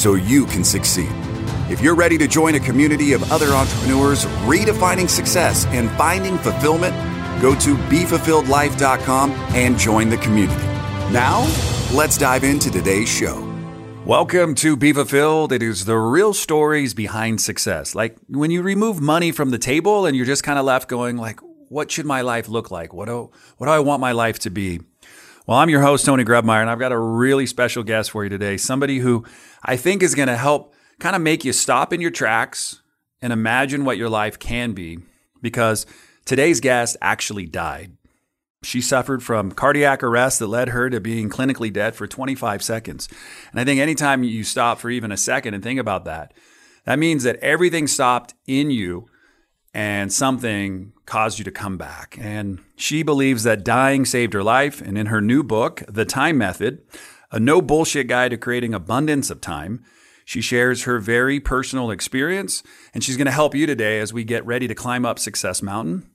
so you can succeed. If you're ready to join a community of other entrepreneurs redefining success and finding fulfillment, go to BeFulfilledLife.com and join the community. Now, let's dive into today's show. Welcome to Be Fulfilled. It is the real stories behind success. Like when you remove money from the table and you're just kind of left going like, what should my life look like? What do, what do I want my life to be? Well, I'm your host, Tony Grebmeier, and I've got a really special guest for you today. Somebody who I think is going to help kind of make you stop in your tracks and imagine what your life can be because today's guest actually died. She suffered from cardiac arrest that led her to being clinically dead for 25 seconds. And I think anytime you stop for even a second and think about that, that means that everything stopped in you and something caused you to come back. And she believes that dying saved her life. And in her new book, The Time Method, a no bullshit guide to creating abundance of time, she shares her very personal experience. And she's going to help you today as we get ready to climb up Success Mountain.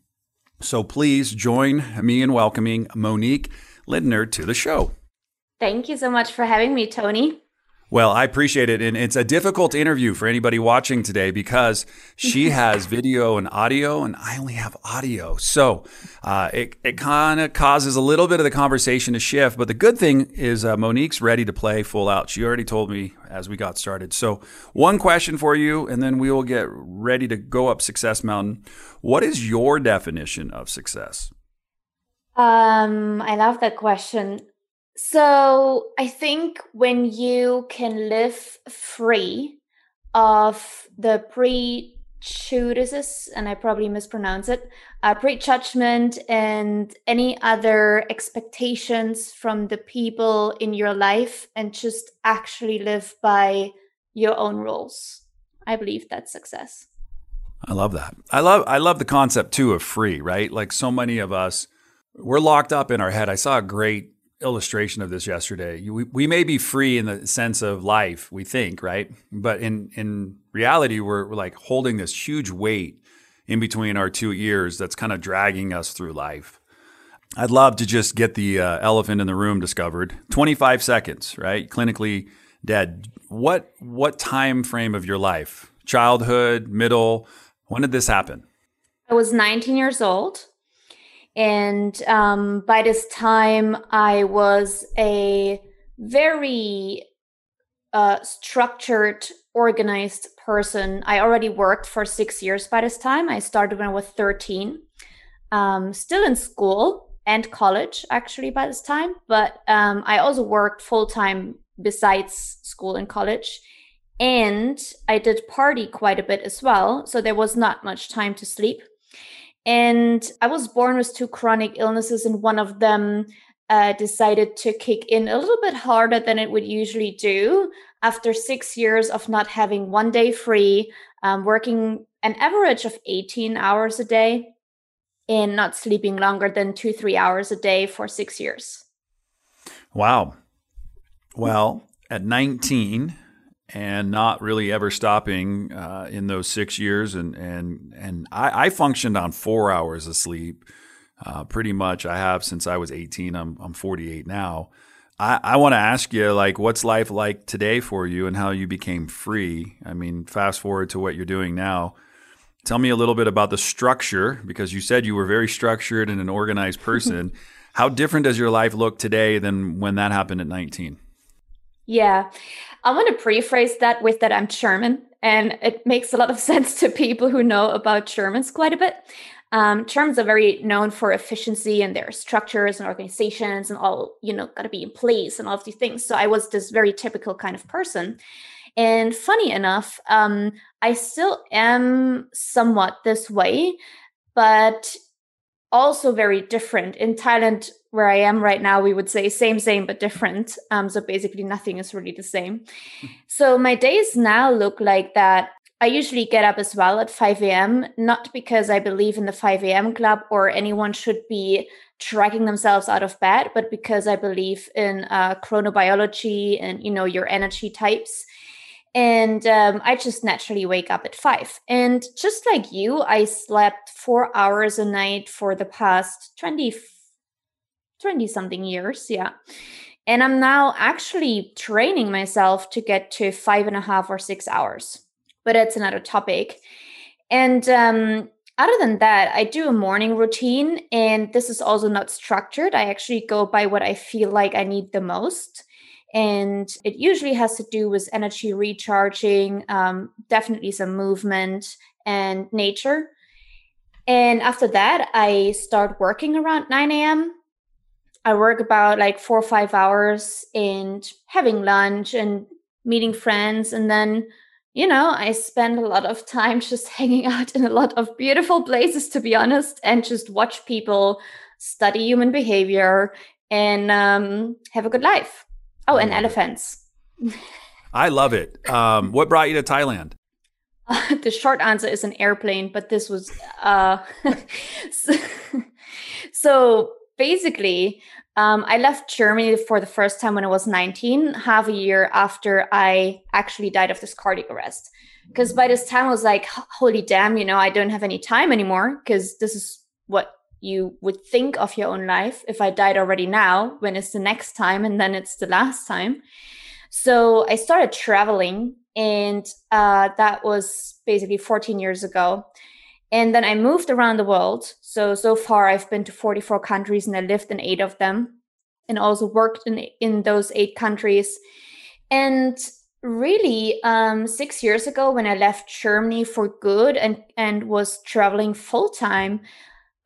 So please join me in welcoming Monique Lindner to the show. Thank you so much for having me, Tony. Well, I appreciate it. And it's a difficult interview for anybody watching today because she has video and audio, and I only have audio. So uh, it, it kind of causes a little bit of the conversation to shift. But the good thing is uh, Monique's ready to play full out. She already told me as we got started. So, one question for you, and then we will get ready to go up Success Mountain. What is your definition of success? Um, I love that question. So I think when you can live free of the prejudices, and I probably mispronounce it, uh, prejudgment and any other expectations from the people in your life, and just actually live by your own rules, I believe that's success. I love that. I love I love the concept too of free, right? Like so many of us, we're locked up in our head. I saw a great illustration of this yesterday. We, we may be free in the sense of life, we think, right? But in, in reality, we're, we're like holding this huge weight in between our two ears that's kind of dragging us through life. I'd love to just get the uh, elephant in the room discovered. 25 seconds, right? Clinically dead. What what time frame of your life? Childhood, middle? When did this happen? I was 19 years old. And um, by this time, I was a very uh, structured, organized person. I already worked for six years by this time. I started when I was 13, um, still in school and college, actually, by this time. But um, I also worked full time besides school and college. And I did party quite a bit as well. So there was not much time to sleep. And I was born with two chronic illnesses, and one of them uh, decided to kick in a little bit harder than it would usually do after six years of not having one day free, um, working an average of 18 hours a day, and not sleeping longer than two, three hours a day for six years. Wow. Well, at 19, and not really ever stopping uh, in those six years. And and and I, I functioned on four hours of sleep, uh, pretty much. I have since I was 18. I'm I'm 48 now. I, I want to ask you, like, what's life like today for you, and how you became free? I mean, fast forward to what you're doing now. Tell me a little bit about the structure, because you said you were very structured and an organized person. how different does your life look today than when that happened at 19? Yeah. I want to prephrase that with that I'm German, and it makes a lot of sense to people who know about Germans quite a bit. Um, Germans are very known for efficiency and their structures and organizations and all, you know, got to be in place and all of these things. So I was this very typical kind of person. And funny enough, um, I still am somewhat this way, but also very different. In Thailand, where I am right now, we would say same, same, but different. Um, so basically, nothing is really the same. so my days now look like that. I usually get up as well at 5 a.m., not because I believe in the 5 a.m. club or anyone should be dragging themselves out of bed, but because I believe in uh, chronobiology and, you know, your energy types and um, I just naturally wake up at five. And just like you, I slept four hours a night for the past 20, 20 something years. Yeah. And I'm now actually training myself to get to five and a half or six hours. But that's another topic. And um, other than that, I do a morning routine, and this is also not structured. I actually go by what I feel like I need the most. And it usually has to do with energy recharging, um, definitely some movement and nature. And after that, I start working around 9 a.m. I work about like four or five hours and having lunch and meeting friends. And then, you know, I spend a lot of time just hanging out in a lot of beautiful places, to be honest, and just watch people study human behavior and um, have a good life. Oh, and elephants. I love it. Um, what brought you to Thailand? Uh, the short answer is an airplane, but this was uh, so, so, basically, um, I left Germany for the first time when I was 19, half a year after I actually died of this cardiac arrest. Because by this time, I was like, holy damn, you know, I don't have any time anymore because this is what you would think of your own life if I died already now, when it's the next time and then it's the last time. So I started traveling, and uh, that was basically 14 years ago. And then I moved around the world. So, so far, I've been to 44 countries and I lived in eight of them and also worked in, in those eight countries. And really, um, six years ago, when I left Germany for good and, and was traveling full time,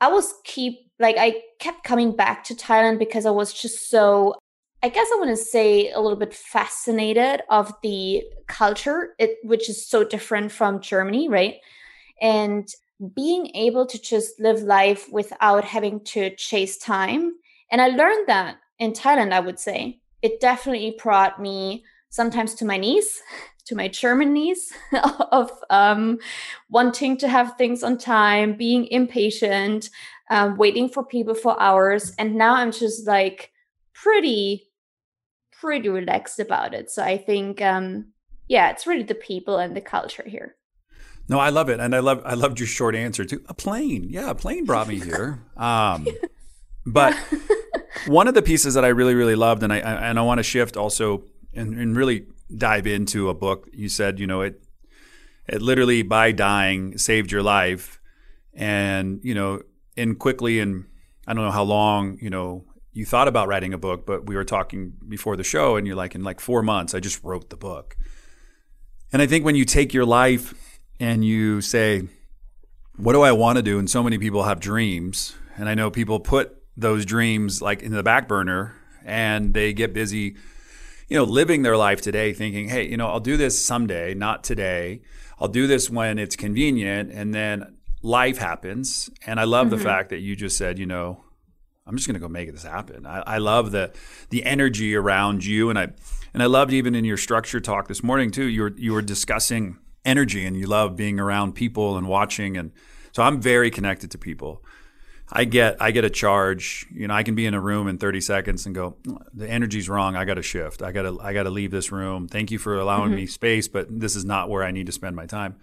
I was keep like I kept coming back to Thailand because I was just so I guess I want to say a little bit fascinated of the culture, it, which is so different from Germany, right? And being able to just live life without having to chase time. And I learned that in Thailand, I would say. It definitely brought me sometimes to my knees, to my German knees of um, wanting to have things on time, being impatient, um, waiting for people for hours. And now I'm just like pretty, pretty relaxed about it. So I think, um, yeah, it's really the people and the culture here. No, I love it, and I love I loved your short answer too. A plane, yeah, a plane brought me here. Um, but one of the pieces that I really really loved, and I and I want to shift also and, and really dive into a book, you said, you know, it it literally by dying saved your life, and you know, in quickly and I don't know how long, you know, you thought about writing a book, but we were talking before the show, and you're like, in like four months, I just wrote the book. And I think when you take your life and you say, what do I want to do? And so many people have dreams, and I know people put those dreams like in the back burner and they get busy you know, living their life today thinking, hey, you know, I'll do this someday, not today. I'll do this when it's convenient. And then life happens. And I love mm-hmm. the fact that you just said, you know, I'm just going to go make this happen. I, I, love the the energy around you, and I and I loved even in your structure talk this morning too. You were you were discussing energy, and you love being around people and watching, and so I'm very connected to people. I get I get a charge. You know, I can be in a room in 30 seconds and go, the energy's wrong. I got to shift. I got to I got to leave this room. Thank you for allowing mm-hmm. me space, but this is not where I need to spend my time.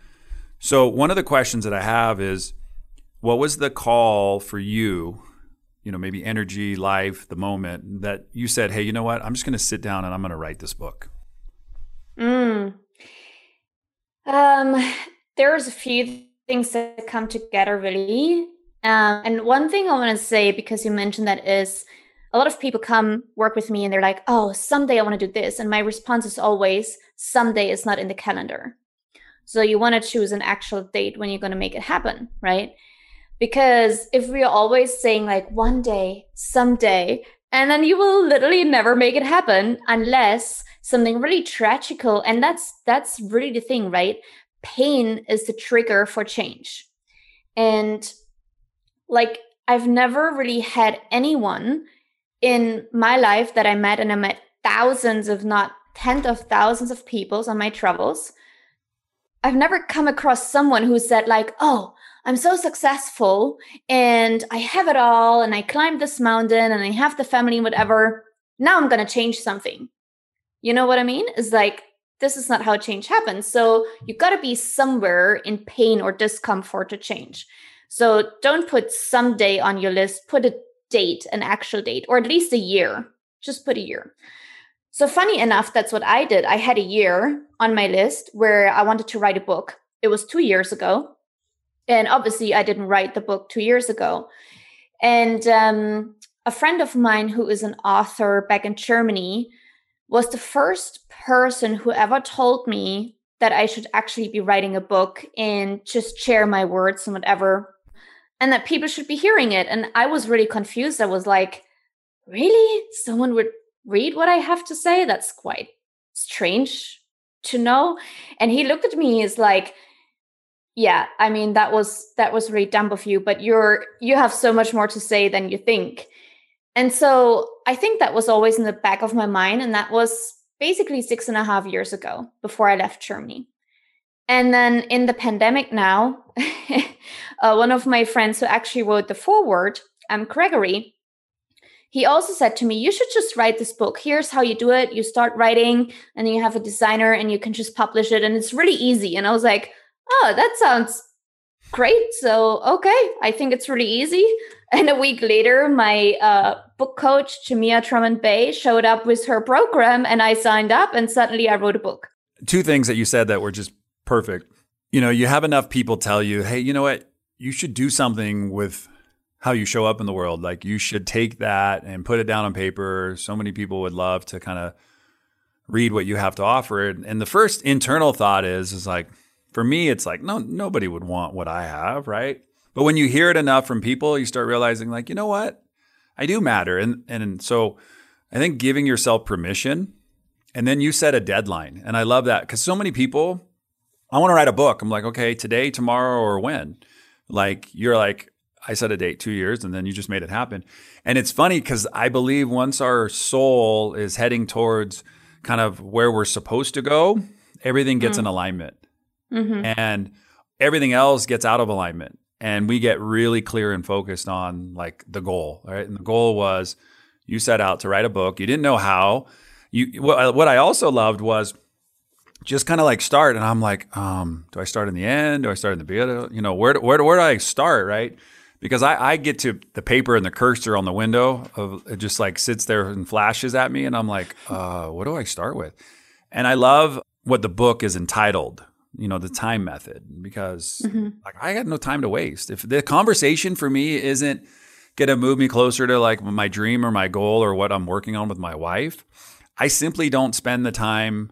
So one of the questions that I have is, what was the call for you? You know, maybe energy, life, the moment that you said, "Hey, you know what? I'm just going to sit down and I'm going to write this book." Mm. Um, there's a few things that come together really um, and one thing I want to say, because you mentioned that, is a lot of people come work with me and they're like, oh, someday I want to do this. And my response is always, someday is not in the calendar. So you want to choose an actual date when you're going to make it happen, right? Because if we're always saying, like, one day, someday, and then you will literally never make it happen unless something really tragical and that's that's really the thing right pain is the trigger for change and like I've never really had anyone in my life that I met, and I met thousands, if not tens of thousands of people on my travels. I've never come across someone who said, like, oh, I'm so successful and I have it all and I climbed this mountain and I have the family whatever. Now I'm going to change something. You know what I mean? It's like, this is not how change happens. So you got to be somewhere in pain or discomfort to change. So don't put someday on your list, put a date, an actual date, or at least a year. Just put a year. So, funny enough, that's what I did. I had a year on my list where I wanted to write a book. It was two years ago. And obviously, I didn't write the book two years ago. And um, a friend of mine who is an author back in Germany was the first person who ever told me that I should actually be writing a book and just share my words and whatever, and that people should be hearing it. And I was really confused. I was like, really? Someone would read what I have to say? That's quite strange to know. And he looked at me, he's like, yeah, I mean that was that was really dumb of you, but you're you have so much more to say than you think. And so I think that was always in the back of my mind. And that was basically six and a half years ago before I left Germany. And then in the pandemic now, uh, one of my friends who actually wrote the foreword, um, Gregory, he also said to me, You should just write this book. Here's how you do it. You start writing, and then you have a designer, and you can just publish it. And it's really easy. And I was like, Oh, that sounds great. So, okay, I think it's really easy. And a week later, my uh, book coach, Jamia Drummond Bay, showed up with her program, and I signed up, and suddenly I wrote a book. Two things that you said that were just perfect. You know, you have enough people tell you, hey, you know what? You should do something with how you show up in the world. Like you should take that and put it down on paper. So many people would love to kind of read what you have to offer. And the first internal thought is, is like, for me, it's like, no, nobody would want what I have, right? But when you hear it enough from people, you start realizing, like, you know what? I do matter. And and so I think giving yourself permission and then you set a deadline. And I love that because so many people, I want to write a book. I'm like, okay, today, tomorrow, or when? Like, you're like, I set a date two years and then you just made it happen. And it's funny because I believe once our soul is heading towards kind of where we're supposed to go, everything gets mm. in alignment mm-hmm. and everything else gets out of alignment and we get really clear and focused on like the goal right and the goal was you set out to write a book you didn't know how you what, what i also loved was just kind of like start and i'm like um, do i start in the end do i start in the beginning you know where, where, where do i start right because I, I get to the paper and the cursor on the window of it just like sits there and flashes at me and i'm like uh, what do i start with and i love what the book is entitled you know the time method because mm-hmm. like I got no time to waste. If the conversation for me isn't going to move me closer to like my dream or my goal or what I'm working on with my wife, I simply don't spend the time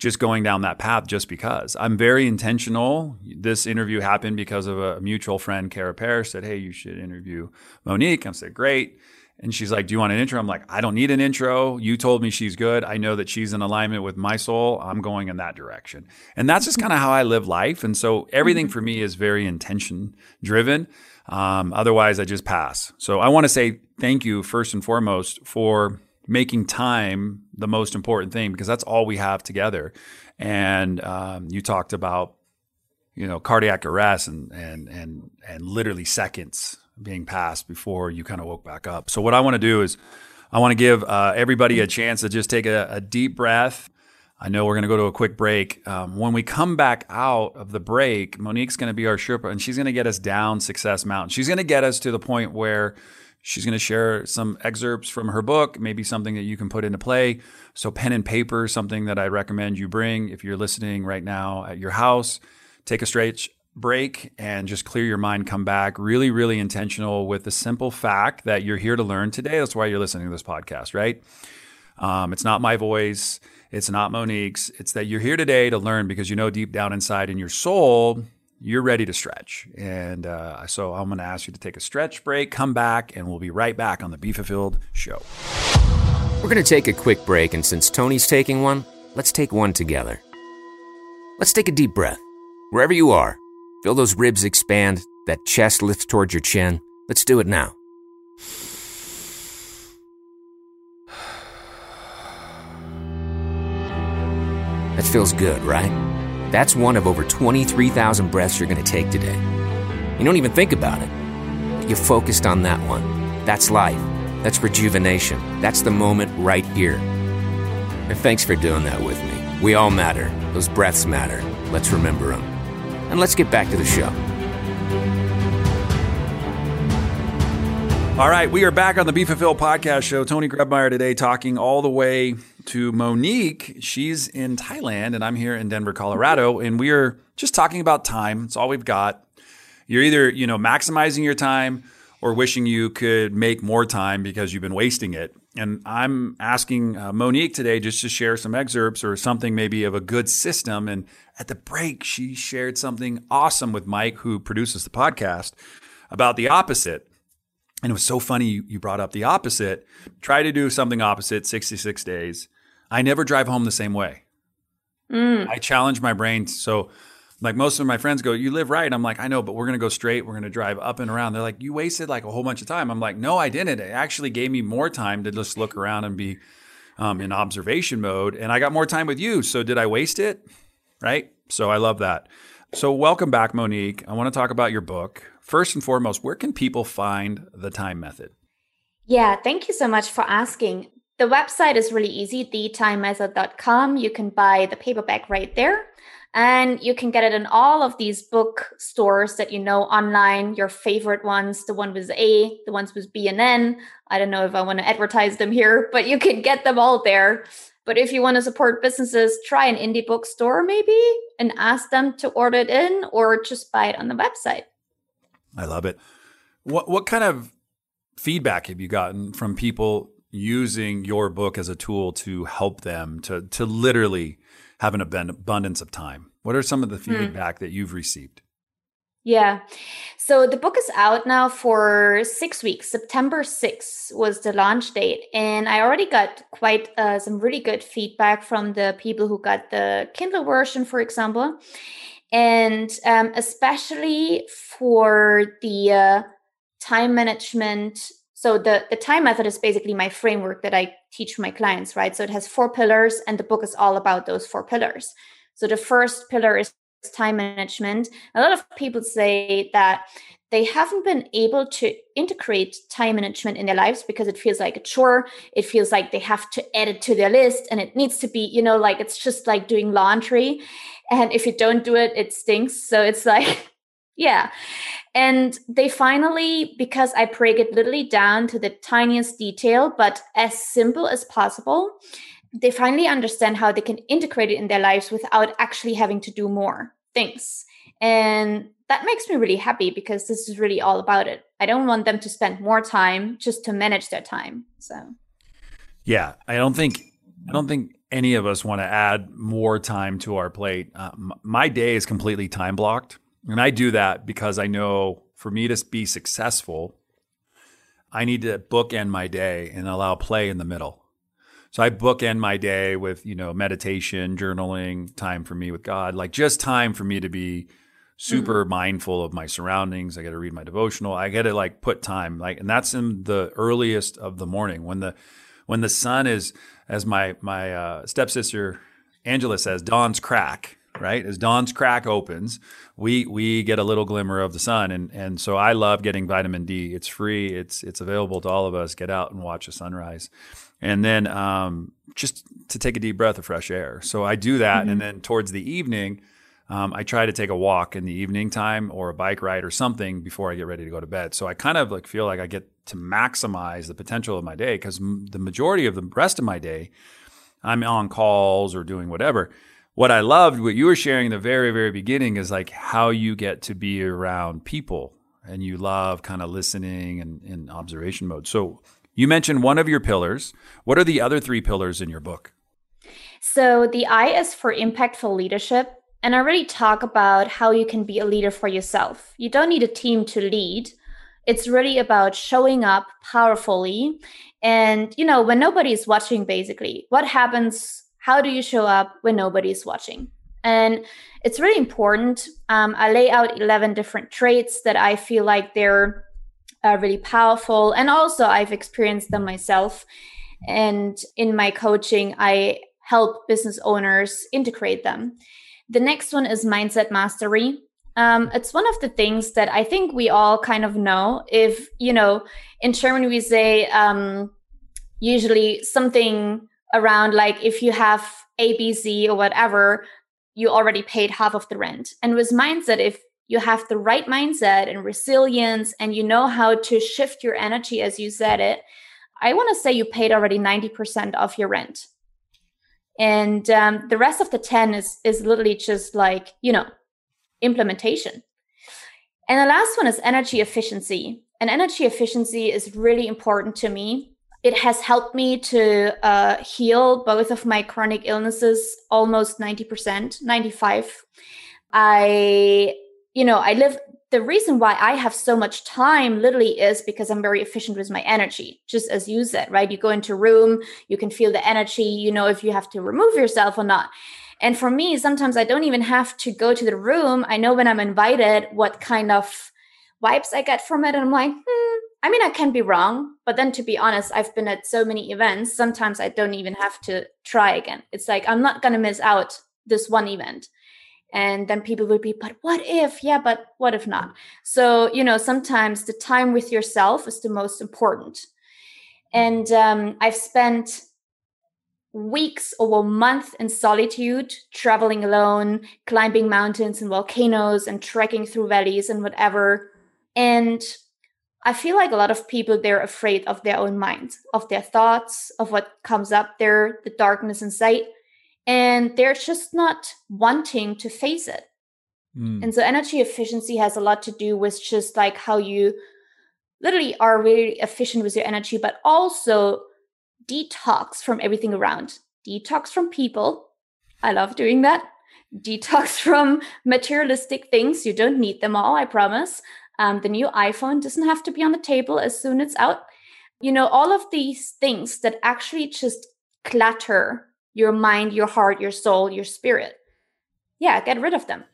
just going down that path just because. I'm very intentional. This interview happened because of a mutual friend, Kara Parrish, said, Hey, you should interview Monique. I said, Great. And she's like, Do you want an intro? I'm like, I don't need an intro. You told me she's good. I know that she's in alignment with my soul. I'm going in that direction. And that's just kind of how I live life. And so everything for me is very intention driven. Um, otherwise, I just pass. So I want to say thank you, first and foremost, for making time the most important thing because that's all we have together. And um, you talked about, you know, cardiac arrest and and and and literally seconds being passed before you kind of woke back up. So what I want to do is I want to give uh, everybody a chance to just take a, a deep breath. I know we're going to go to a quick break. Um, when we come back out of the break, Monique's going to be our Sherpa, and she's going to get us down Success Mountain. She's going to get us to the point where she's going to share some excerpts from her book, maybe something that you can put into play. So, pen and paper, something that I recommend you bring if you're listening right now at your house. Take a stretch, break and just clear your mind, come back. Really, really intentional with the simple fact that you're here to learn today. That's why you're listening to this podcast, right? Um, it's not my voice. It's not Monique's. It's that you're here today to learn because you know deep down inside in your soul, you're ready to stretch. And uh, so I'm going to ask you to take a stretch break, come back, and we'll be right back on the Be Fulfilled show. We're going to take a quick break, and since Tony's taking one, let's take one together. Let's take a deep breath, wherever you are Feel those ribs expand, that chest lift towards your chin. Let's do it now. That feels good, right? That's one of over 23,000 breaths you're going to take today. You don't even think about it. You're focused on that one. That's life. That's rejuvenation. That's the moment right here. And thanks for doing that with me. We all matter. Those breaths matter. Let's remember them. And let's get back to the show. All right, we are back on the Be Fulfilled podcast show. Tony Grebmeier today talking all the way to Monique. She's in Thailand and I'm here in Denver, Colorado, and we are just talking about time. It's all we've got. You're either, you know, maximizing your time or wishing you could make more time because you've been wasting it. And I'm asking uh, Monique today just to share some excerpts or something maybe of a good system. And at the break, she shared something awesome with Mike, who produces the podcast, about the opposite. And it was so funny you, you brought up the opposite. Try to do something opposite 66 days. I never drive home the same way. Mm. I challenge my brain. So like most of my friends go, you live right. I'm like, I know, but we're going to go straight. We're going to drive up and around. They're like, you wasted like a whole bunch of time. I'm like, no, I didn't. It actually gave me more time to just look around and be um, in observation mode. And I got more time with you. So did I waste it? Right. So I love that. So welcome back, Monique. I want to talk about your book. First and foremost, where can people find the time method? Yeah, thank you so much for asking. The website is really easy, thetimemethod.com. You can buy the paperback right there. And you can get it in all of these book stores that you know online, your favorite ones, the one with A, the ones with B and N. I don't know if I want to advertise them here, but you can get them all there. But if you want to support businesses, try an indie bookstore maybe and ask them to order it in or just buy it on the website. I love it. What what kind of feedback have you gotten from people using your book as a tool to help them to to literally have an abundance of time? What are some of the hmm. feedback that you've received? Yeah. So the book is out now for six weeks. September 6th was the launch date. And I already got quite uh, some really good feedback from the people who got the Kindle version, for example. And um, especially for the uh, time management so the, the time method is basically my framework that I teach my clients, right? So it has four pillars, and the book is all about those four pillars. So the first pillar is time management. A lot of people say that they haven't been able to integrate time management in their lives because it feels like a chore. It feels like they have to add it to their list and it needs to be, you know, like it's just like doing laundry. And if you don't do it, it stinks. So it's like, yeah. And they finally, because I break it literally down to the tiniest detail, but as simple as possible, they finally understand how they can integrate it in their lives without actually having to do more things. And that makes me really happy because this is really all about it. I don't want them to spend more time just to manage their time. So, yeah, I don't think, I don't think any of us want to add more time to our plate. Uh, my day is completely time blocked. And I do that because I know for me to be successful, I need to bookend my day and allow play in the middle. So I bookend my day with, you know, meditation, journaling, time for me with God, like just time for me to be super mm-hmm. mindful of my surroundings. I got to read my devotional. I got to like put time like and that's in the earliest of the morning when the when the sun is as my my uh, stepsister Angela says dawn's crack right? As dawn's crack opens, we we get a little glimmer of the sun, and and so I love getting vitamin D. It's free. It's it's available to all of us. Get out and watch a sunrise, and then um, just to take a deep breath of fresh air. So I do that, mm-hmm. and then towards the evening. Um, I try to take a walk in the evening time or a bike ride or something before I get ready to go to bed. So I kind of like feel like I get to maximize the potential of my day because m- the majority of the rest of my day, I'm on calls or doing whatever what I loved, what you were sharing in the very, very beginning is like how you get to be around people and you love kind of listening and in observation mode. So you mentioned one of your pillars. What are the other three pillars in your book? So the I is for impactful leadership. And I really talk about how you can be a leader for yourself. You don't need a team to lead. It's really about showing up powerfully. And, you know, when nobody is watching, basically, what happens how do you show up when nobody's watching? And it's really important. Um, I lay out 11 different traits that I feel like they're uh, really powerful. And also, I've experienced them myself. And in my coaching, I help business owners integrate them. The next one is mindset mastery. Um, it's one of the things that I think we all kind of know. If, you know, in German, we say um, usually something around like if you have ABC or whatever, you already paid half of the rent. And with mindset, if you have the right mindset and resilience and you know how to shift your energy as you said it i want to say you paid already 90% of your rent and um, the rest of the 10 is is literally just like you know implementation. And the last one is energy efficiency. And energy efficiency is really important to me. It has helped me to uh, heal both of my chronic illnesses almost 90% 95 i you know, I live the reason why I have so much time literally is because I'm very efficient with my energy, just as you said, right? You go into a room, you can feel the energy, you know if you have to remove yourself or not. And for me, sometimes I don't even have to go to the room. I know when I'm invited what kind of vibes I get from it. And I'm like, hmm, I mean, I can be wrong. But then to be honest, I've been at so many events, sometimes I don't even have to try again. It's like, I'm not going to miss out this one event and then people would be but what if? Yeah but what if not? So you know sometimes the time with yourself is the most important. And um, i've spent weeks or a month in solitude traveling alone climbing mountains and volcanoes and trekking through valleys and whatever. And i feel like a lot of people they're afraid of their own mind of their thoughts of what comes up there the darkness inside and they're just not wanting to face it. Mm. And so energy efficiency has a lot to do with just like how you literally are really efficient with your energy, but also detox from everything around. Detox from people. I love doing that. Detox from materialistic things. You don't need them all, I promise. Um, the new iPhone doesn't have to be on the table as soon as it's out. You know, all of these things that actually just clutter your mind, your heart, your soul, your spirit. Yeah, get rid of them.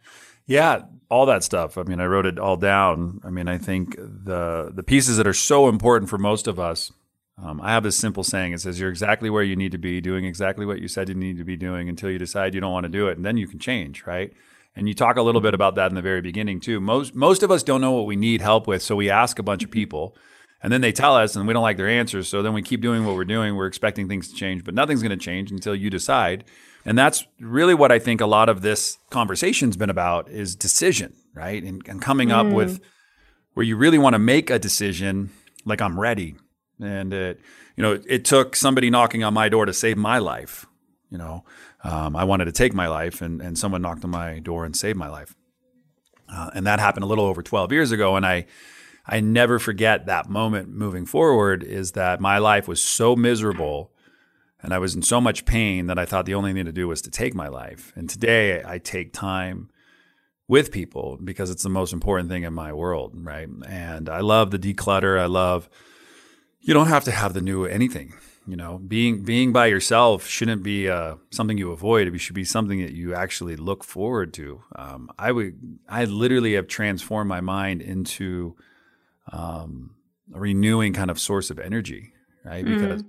Yeah, all that stuff. I mean, I wrote it all down. I mean, I think the the pieces that are so important for most of us. Um, I have this simple saying. It says, "You're exactly where you need to be, doing exactly what you said you need to be doing until you decide you don't want to do it, and then you can change." Right? And you talk a little bit about that in the very beginning too. Most most of us don't know what we need help with, so we ask a bunch of people and then they tell us and we don't like their answers so then we keep doing what we're doing. We're expecting things to change but nothing's going to change until you decide. And that's really what i think a lot of this conversation's been about is decision right? And, and coming mm. up with where you really want to make a decision like i'm ready. And it you know it took somebody knocking on my door to save my life you know? Um, i wanted to take my life and, and someone knocked on my door and saved my life. Uh, and that happened a little over 12 years ago and i I never forget that moment moving forward is that my life was so miserable and I was in so much pain that I thought the only thing to do was to take my life. And today I take time with people because it's the most important thing in my world, right? And I love the declutter. I love you don't have to have the new anything. You know, being being by yourself shouldn't be uh, something you avoid. It should be something that you actually look forward to. Um, I would, I literally have transformed my mind into um, a renewing kind of source of energy, right? Mm-hmm. Because mm.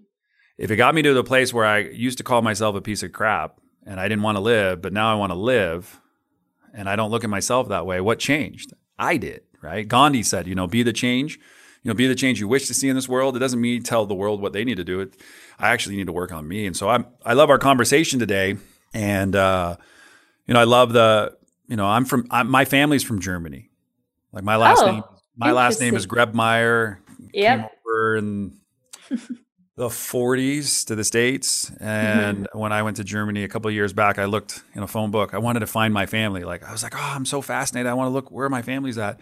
if it got me to the place where I used to call myself a piece of crap and I didn't want to live, but now I want to live and I don't look at myself that way, what changed? I did, right? Gandhi said, you know, be the change, you know, be the change you wish to see in this world. It doesn't mean tell the world what they need to do. It, I actually need to work on me. And so I'm, I love our conversation today. And, uh, you know, I love the, you know, I'm from, I'm, my family's from Germany. Like my last oh. name my last name is Grebmeier. Yep. Came over in the 40s to the States. And mm-hmm. when I went to Germany a couple of years back, I looked in a phone book. I wanted to find my family. Like, I was like, oh, I'm so fascinated. I want to look where my family's at.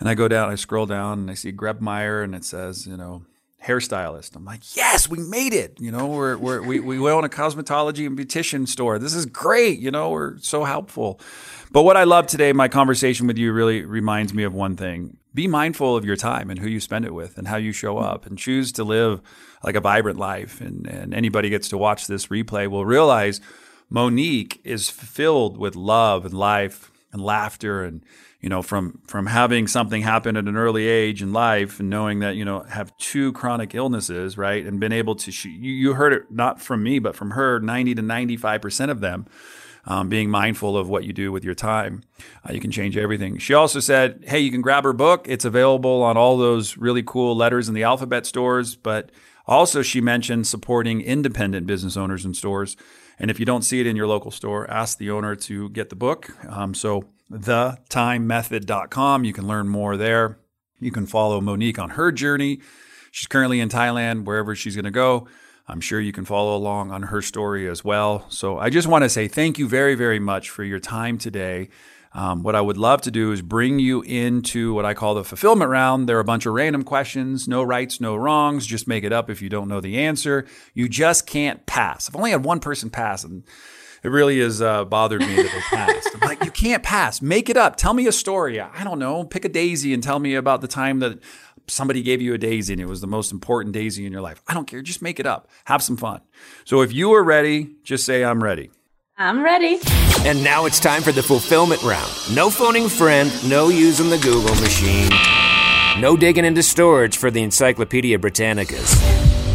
And I go down, I scroll down, and I see Grebmeier, and it says, you know, hairstylist. I'm like, yes, we made it. You know, we're, we're, we, we own a cosmetology and beautician store. This is great. You know, we're so helpful. But what I love today, my conversation with you really reminds me of one thing. Be mindful of your time and who you spend it with and how you show up and choose to live like a vibrant life. And, and anybody gets to watch this replay will realize Monique is filled with love and life and laughter and you know from from having something happen at an early age in life and knowing that you know have two chronic illnesses right and been able to you, you heard it not from me but from her 90 to 95 percent of them um, being mindful of what you do with your time. Uh, you can change everything. She also said hey you can grab her book. It's available on all those really cool letters in the alphabet stores. But also she mentioned supporting independent business owners and stores and if you don't see it in your local store ask the owner to get the book um, so thetimemethod.com. You can learn more there. You can follow Monique on her journey. She's currently in Thailand, wherever she's going to go. I'm sure you can follow along on her story as well. So I just want to say thank you very, very much for your time today. Um, what I would love to do is bring you into what I call the fulfillment round. There are a bunch of random questions, no rights, no wrongs. Just make it up if you don't know the answer. You just can't pass. I've only had one person pass, and it really has uh, bothered me that they passed. I'm like, you can't pass. Make it up. Tell me a story. I don't know. Pick a daisy and tell me about the time that somebody gave you a daisy and it was the most important daisy in your life. I don't care. Just make it up. Have some fun. So if you are ready, just say, I'm ready. I'm ready. And now it's time for the fulfillment round. No phoning friend, no using the Google machine, no digging into storage for the Encyclopedia Britannicas.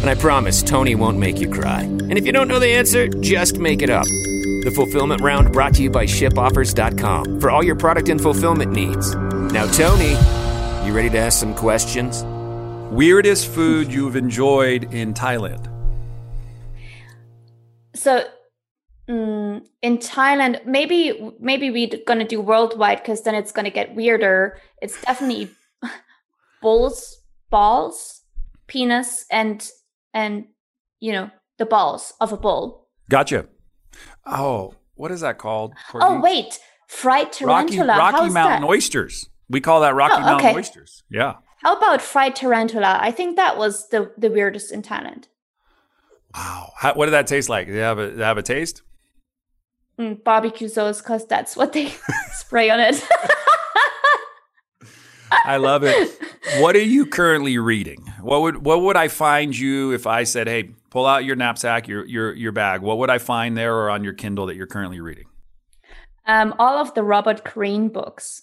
And I promise Tony won't make you cry. And if you don't know the answer, just make it up. The fulfillment round brought to you by shipoffers.com for all your product and fulfillment needs. Now, Tony, you ready to ask some questions? Weirdest food you've enjoyed in Thailand? So, mm, in Thailand, maybe maybe we're gonna do worldwide because then it's gonna get weirder. It's definitely bulls, balls, penis, and and you know the balls of a bull. Gotcha. Oh, what is that called? Oh, wait, fried tarantula. Rocky, Rocky Mountain that? oysters. We call that Rocky Oh, Mountain okay. oysters. Yeah. How about fried tarantula? I think that was the the weirdest in Thailand. Wow. How, what did that taste like? Did it have a, did it have a taste? Mm, barbecue sauce, because that's what they spray on it. I love it. What are you currently reading? What would what would I find you if I said, "Hey, pull out your knapsack, your your your bag." What would I find there or on your Kindle that you're currently reading? um, all of the Robert Greene books.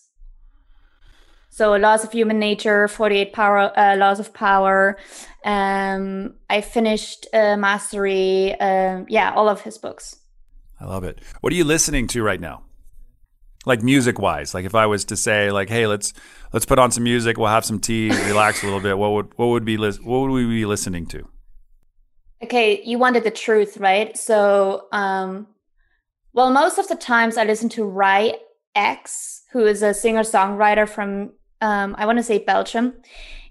So, Laws of Human Nature, 48 Power, uh, Laws of Power. Um, I finished uh, Mastery. Um, yeah, all of his books. I love it. What are you listening to right now? Like music wise, like if I was to say, like, "Hey, let's let's put on some music. We'll have some tea, relax a little bit." What would what would be what would we be listening to? Okay, you wanted the truth, right? So, um, well, most of the times I listen to Rai X, who is a singer songwriter from, um, I want to say Belgium.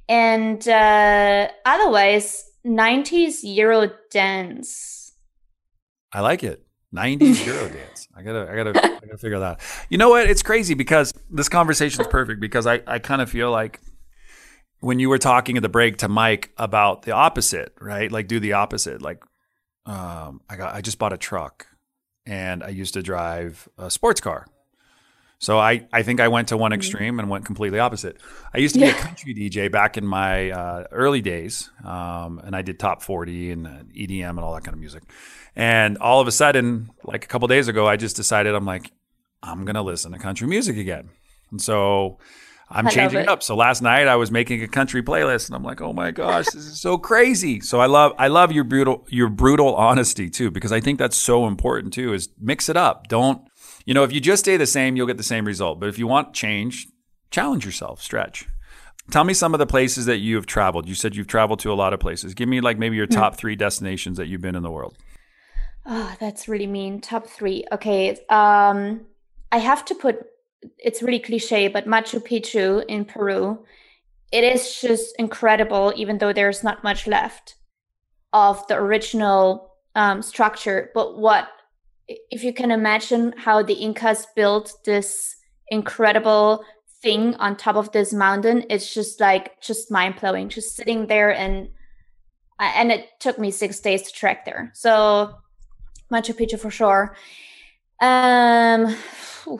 And uh, otherwise, 90s Euro dance. I like it. 90s Euro dance. I gotta, I gotta, I gotta figure that. out. You know what? It's crazy because this conversation is perfect because I, I kind of feel like when you were talking at the break to Mike about the opposite, right? Like do the opposite. Like, um, I got, I just bought a truck, and I used to drive a sports car. So I, I think I went to one extreme and went completely opposite. I used to be a country DJ back in my uh, early days, um, and I did top 40 and uh, EDM and all that kind of music. And all of a sudden, like a couple days ago, I just decided I'm like, I'm gonna listen to country music again. And so I'm I changing it it. up. So last night I was making a country playlist, and I'm like, oh my gosh, this is so crazy. So I love I love your brutal your brutal honesty too, because I think that's so important too. Is mix it up. Don't you know if you just stay the same, you'll get the same result. But if you want change, challenge yourself, stretch. Tell me some of the places that you have traveled. You said you've traveled to a lot of places. Give me like maybe your top three destinations that you've been in the world. Oh, that's really mean. Top three. Okay. Um, I have to put, it's really cliche, but Machu Picchu in Peru. It is just incredible, even though there's not much left of the original um, structure. But what, if you can imagine how the Incas built this incredible thing on top of this mountain, it's just like, just mind blowing, just sitting there and, and it took me six days to trek there. So, Machu Picchu for sure. Um,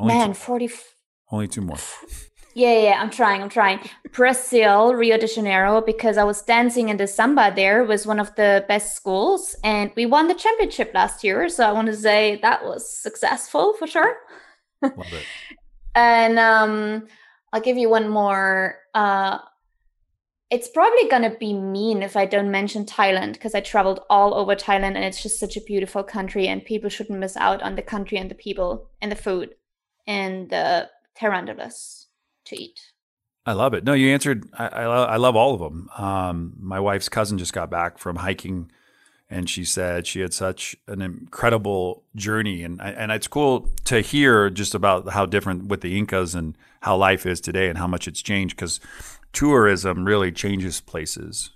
man, two, 40. f- only two more. Yeah, yeah, I'm trying. I'm trying. Brazil, Rio de Janeiro, because I was dancing in the samba there was one of the best schools, and we won the championship last year. So I want to say that was successful for sure. Love it. and um, I'll give you one more. Uh, it's probably going to be mean if I don't mention Thailand because I traveled all over Thailand and it's just such a beautiful country and people shouldn't miss out on the country and the people and the food and the tarantulas to eat. I love it. No, you answered. I, I, I love all of them. Um, my wife's cousin just got back from hiking, and she said she had such an incredible journey, and and it's cool to hear just about how different with the Incas and how life is today and how much it's changed because tourism really changes places,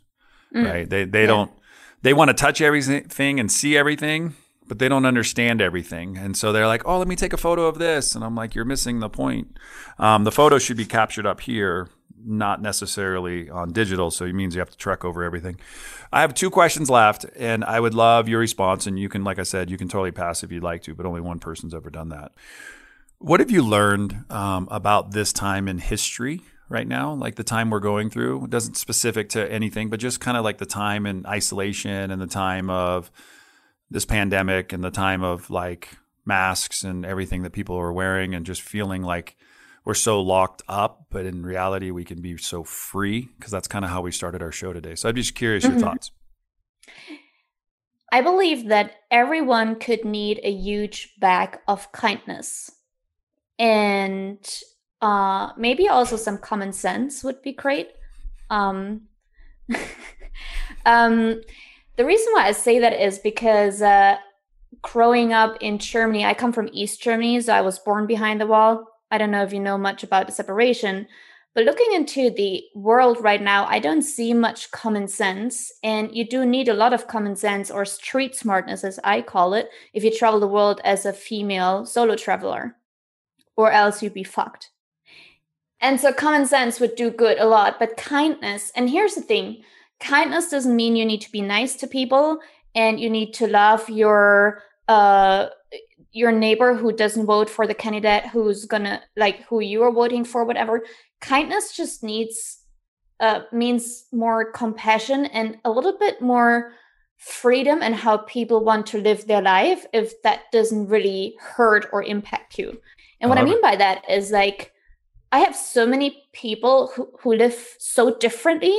mm. right? They they yeah. don't they want to touch everything and see everything, but they don't understand everything. And so they're like, oh, let me take a photo of this. And I'm like, you're missing the point. Um, the photo should be captured up here, not necessarily on digital. So it means you have to trek over everything. I have two questions left, and I would love your response. And you can, like I said, you can totally pass if you'd like to, but only one person's ever done that. What have you learned um, about this time in history? right now, like the time we're going through. It doesn't specific to anything, but just kind of like the time in isolation and the time of this pandemic and the time of like masks and everything that people are wearing and just feeling like we're so locked up, but in reality, we can be so free because that's kind of how we started our show today. So I'd be just curious mm-hmm. your thoughts. I believe that everyone could need a huge bag of kindness and uh, maybe also some common sense would be great. Um, um, the reason why I say that is because uh, growing up in Germany, I come from East Germany, so I was born behind the wall. I don't know if you know much about the separation, but looking into the world right now, I don't see much common sense. And you do need a lot of common sense or street smartness, as I call it, if you travel the world as a female solo traveler, or else you'd be fucked. And so common sense would do good a lot, but kindness, and here's the thing kindness doesn't mean you need to be nice to people and you need to love your uh your neighbor who doesn't vote for the candidate who's gonna like who you are voting for whatever. Kindness just needs uh means more compassion and a little bit more freedom and how people want to live their life if that doesn't really hurt or impact you. And what i mean by that is like i have so many people who, who live so differently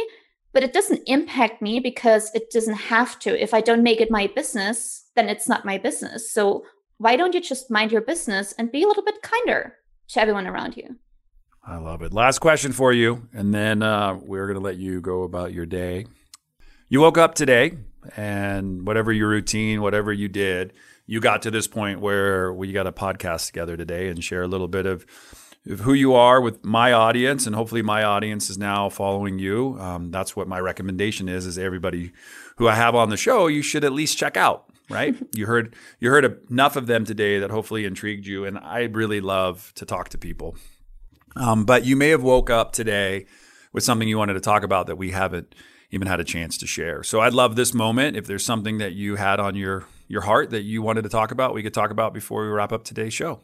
but it doesn't impact me because it doesn't have to. If I don't make it my business, then it's not my business. So why don't you just mind your business and be a little bit kinder to everyone around you? I love it. Last question for you, and then uh, we're going to let you go about your day. You woke up today, and whatever your routine, whatever you did, you got to this point where we got a podcast together today and share a little bit of of who you are with my audience, and hopefully my audience is now following you. Um, that's what my recommendation is: is everybody who I have on the show, you should at least check out. Right? you heard you heard enough of them today that hopefully intrigued you, and I really love to talk to people. Um, but you may have woke up today with something you wanted to talk about that we haven't even had a chance to share. So I'd love this moment. If there's something that you had on your your heart that you wanted to talk about, we could talk about before we wrap up today's show.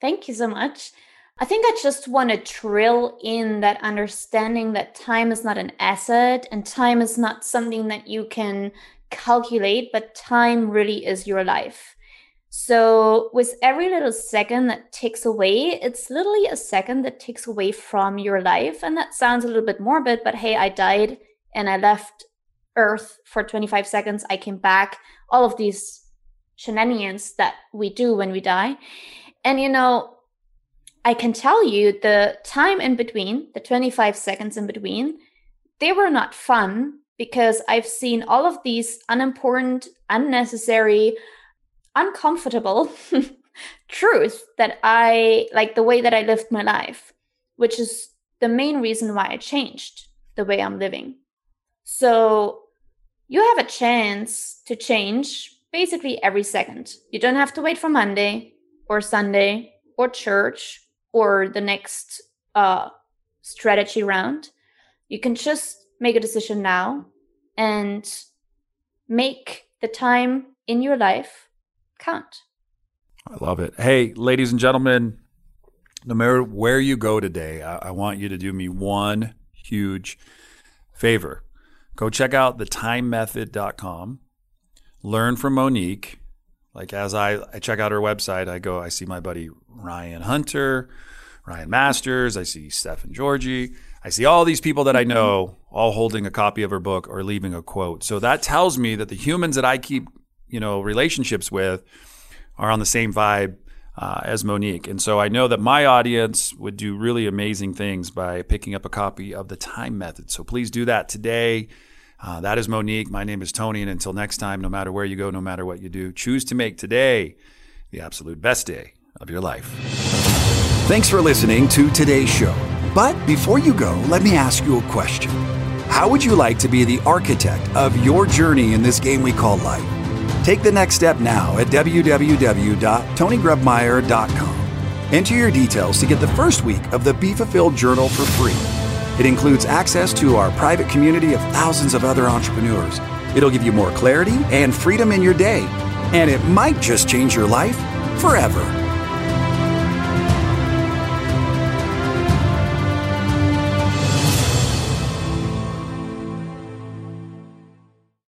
Thank you so much. I think I just want to drill in that understanding that time is not an asset and time is not something that you can calculate, but time really is your life. So, with every little second that takes away, it's literally a second that takes away from your life. And that sounds a little bit morbid, but hey, I died and I left Earth for 25 seconds. I came back. All of these shenanigans that we do when we die. And you know, I can tell you the time in between, the 25 seconds in between, they were not fun because I've seen all of these unimportant, unnecessary, uncomfortable truth that I like the way that I lived my life, which is the main reason why I changed the way I'm living. So you have a chance to change basically every second. You don't have to wait for Monday or Sunday or church or the next uh, strategy round. You can just make a decision now and make the time in your life count. I love it. Hey, ladies and gentlemen, no matter where you go today, I, I want you to do me one huge favor. Go check out thetimemethod.com, learn from Monique, like as I, I check out her website, I go, I see my buddy Ryan Hunter, Ryan Masters. I see Stephen Georgie. I see all these people that I know all holding a copy of her book or leaving a quote. So that tells me that the humans that I keep, you know, relationships with are on the same vibe uh, as Monique. And so I know that my audience would do really amazing things by picking up a copy of The Time Method. So please do that today. Uh, that is Monique. My name is Tony. And until next time, no matter where you go, no matter what you do, choose to make today the absolute best day of your life. Thanks for listening to today's show. But before you go, let me ask you a question. How would you like to be the architect of your journey in this game we call life? Take the next step now at www.tonygrebmeier.com. Enter your details to get the first week of the Be Fulfilled Journal for free. It includes access to our private community of thousands of other entrepreneurs. It'll give you more clarity and freedom in your day, and it might just change your life forever.